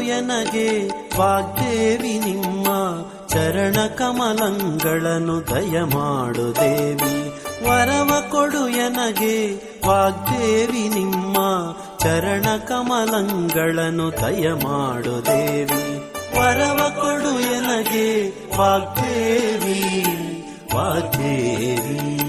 ಎನಗೆ. ವಾಗ್ದೇವಿ ನಿಮ್ಮ ಚರಣ ಕಮಲಂಗಳನ್ನು ದಯಮಾಡು ದೇವಿ. ವರವ ಕೊಡು ಎನಗೆ. ವಾಗ್ದೇವಿ ನಿಮ್ಮ ಚರಣ ಕಮಲಂಗಳನ್ನು ದಯಮಾಡು ದೇವಿ. ವರವ ಕೊಡು ಎನಗೆ. ವಾಗ್ದೇವಿ ವಾಗ್ದೇವಿ.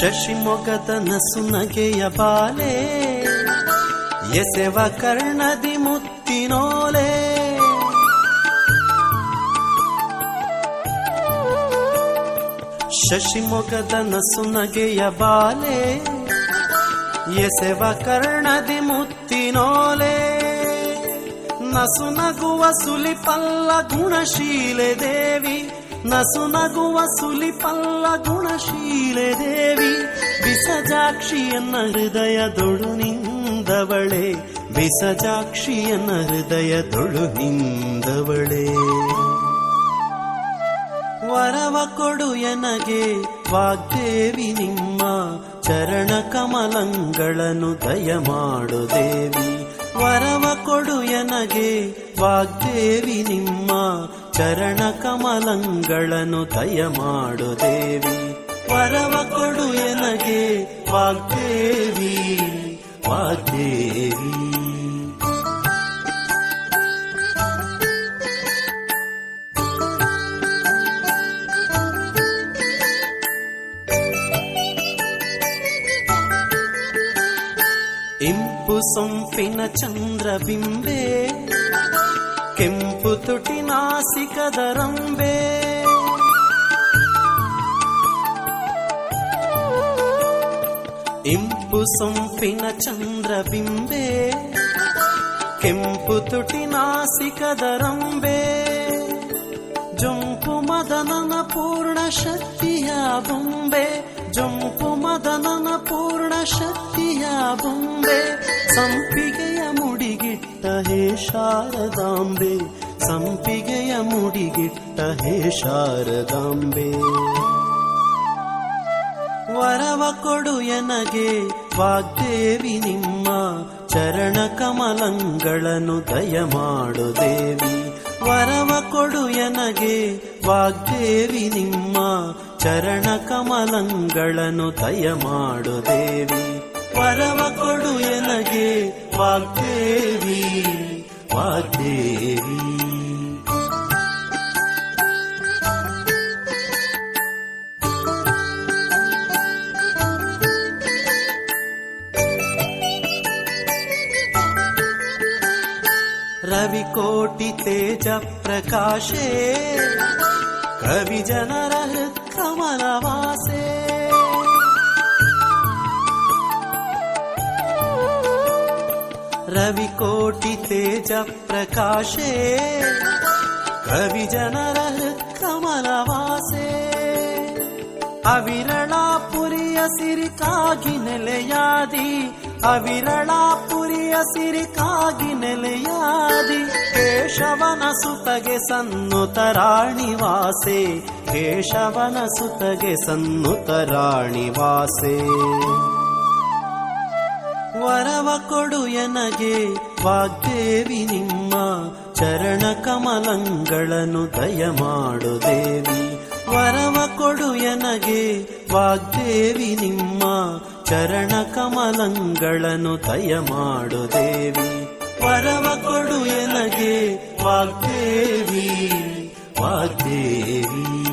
ಶಶಿಮೊಗದ ನಸುನಗೆಯ ಬಾಲೆ, ಎಸೆವ ಕರ್ಣದಿ ಮುತ್ತಿನೋಲೆ. ಶಶಿಮೊಗದ ನಸುನಗೆಯ ಬಾಲೆ, ಎಸೆವ ಕರ್ಣದಿ ಮುತ್ತಿನೋಲೆ. ನಸು ನಗುವ ಸುಲಿಪಲ್ಲ ಗುಣಶೀಲೆ ದೇವಿ, ನಸು ನಗುವ ಸುಲಿಪಲ್ಲ ಗುಣಶೀಲೆ ದೇವಿ. ಬಿಸಜಾಕ್ಷಿಯನ್ನ ಹೃದಯದೊಳು ನಿಂದವಳೆ. ಬಿಸಜಾಕ್ಷಿಯನ್ನ ಹೃದಯದೊಳು ನಿಂದವಳೆ. ವರವ ಕೊಡು ಎನಗೆ, ವಾಗ್ದೇವಿ ನಿಮ್ಮ ಚರಣ ಕಮಲಂಗಳನ್ನು ದಯಮಾಡು ದೇವಿ. ವರವ ಕೊಡು ಎನಗೆ, ವಾಗ್ದೇವಿ ನಿಮ್ಮ ಚರಣ ಕಮಲಂಗಳನ್ನು ದಯಮಾಡು ದೇವಿ. ವರವ ಕೊಡು ಎನಗೆ ವಾಗ್ದೇವಿ ವಾಗ್ದೇವಿ. ಇಂಪು ಸೊಂಪಿನ ಚಂದ್ರಬಿಂಬೆ ಕೆಂಪು ತುಟಿ ನಾಸಿಕದ ರಂಬೆ. ಇಂಪು ಸೊಂಪಿನ ಚಂದ್ರಬಿಂಬೆ ಕೆಂಪು ತುಟಿ ನಾಸಿಕದ ರಂಬೆ ಜೊಂಪು ಮದನನ ಪೂರ್ಣ ಶಕ್ತಿಯ ಬೊಂಬೆ ಜೊಂಪು ಮದನನ ಪೂರ್ಣ ಶಕ್ತಿಯ ಬೊಂಬೆ ಸಂಪಿಗೆಯ ಮುಡಿಗಿಟ್ಟ ಹೇ ಶಾರದಾಂಬೆ ಸಂಪಿಗೆಯ ಮುಡಿಗಿಟ್ಟ ಹೇ ಶಾರದಾಂಬೆ ವರವ ಕೊಡು ಎನಗೆ, ವಾಗ್ದೇವಿ ನಿಮ್ಮ ಚರಣ ಕಮಲಂಗಳನ್ನು ದಯಮಾಡು ದೇವಿ. ವರವ ಕೊಡು ಎನಗೆ, ವಾಗ್ದೇವಿ ನಿಮ್ಮ ಚರಣ ಕಮಲಂಗಳನ್ನು ದಯಮಾಡು ದೇವಿ. ವರವ ಕೊಡು ಎನಗೆ, ವಾಗ್ದೇವಿ ವಾಗ್ದೇವಿ. रविकोटितेजप्रकाशे कविजनरहृत्कमलवासे रविकोटितेजप्रकाशे कविजनरहृत्कमलवासे रविकोटि तेजप्रकाशे कवि जनरः ಪ್ರಕಾಶೆ ಕವಿ ಜನರ ಹೃತ್ಕಮಲವಾಸೆ ಅವಿರಳಾಪುರಿಯ ಸಿರಿಕಾಗಿ ನೆಲೆಯಾದಿ ಕೇಶವನ ಸುತಗೆ ಸನ್ನುತ ರಾಣಿವಾಸೆ, ಕೇಶವನ ಸುತಗೆ ಸನ್ನುತ ರಾಣಿವಾಸೆ. ವರವ ಕೊಡು ಎನಗೆ ವಾಗ್ದೇವಿ ನಿಮ್ಮ ಚರಣ ಕಮಲಂಗಳನ್ನು ದಯಮಾಡು ದೇವಿ. ವರವ ಕೊಡು ಎನಗೆ ವಾಗ್ದೇವಿ ನಿಮ್ಮ ಚರಣ ಕಮಲಂಗಳನ್ನು ದಯಮಾಡು ದೇವಿ. ವರವ ಕೊಡು ಎನಗೆ ವಾಗ್ದೇವಿ ವಾಗ್ದೇವಿ.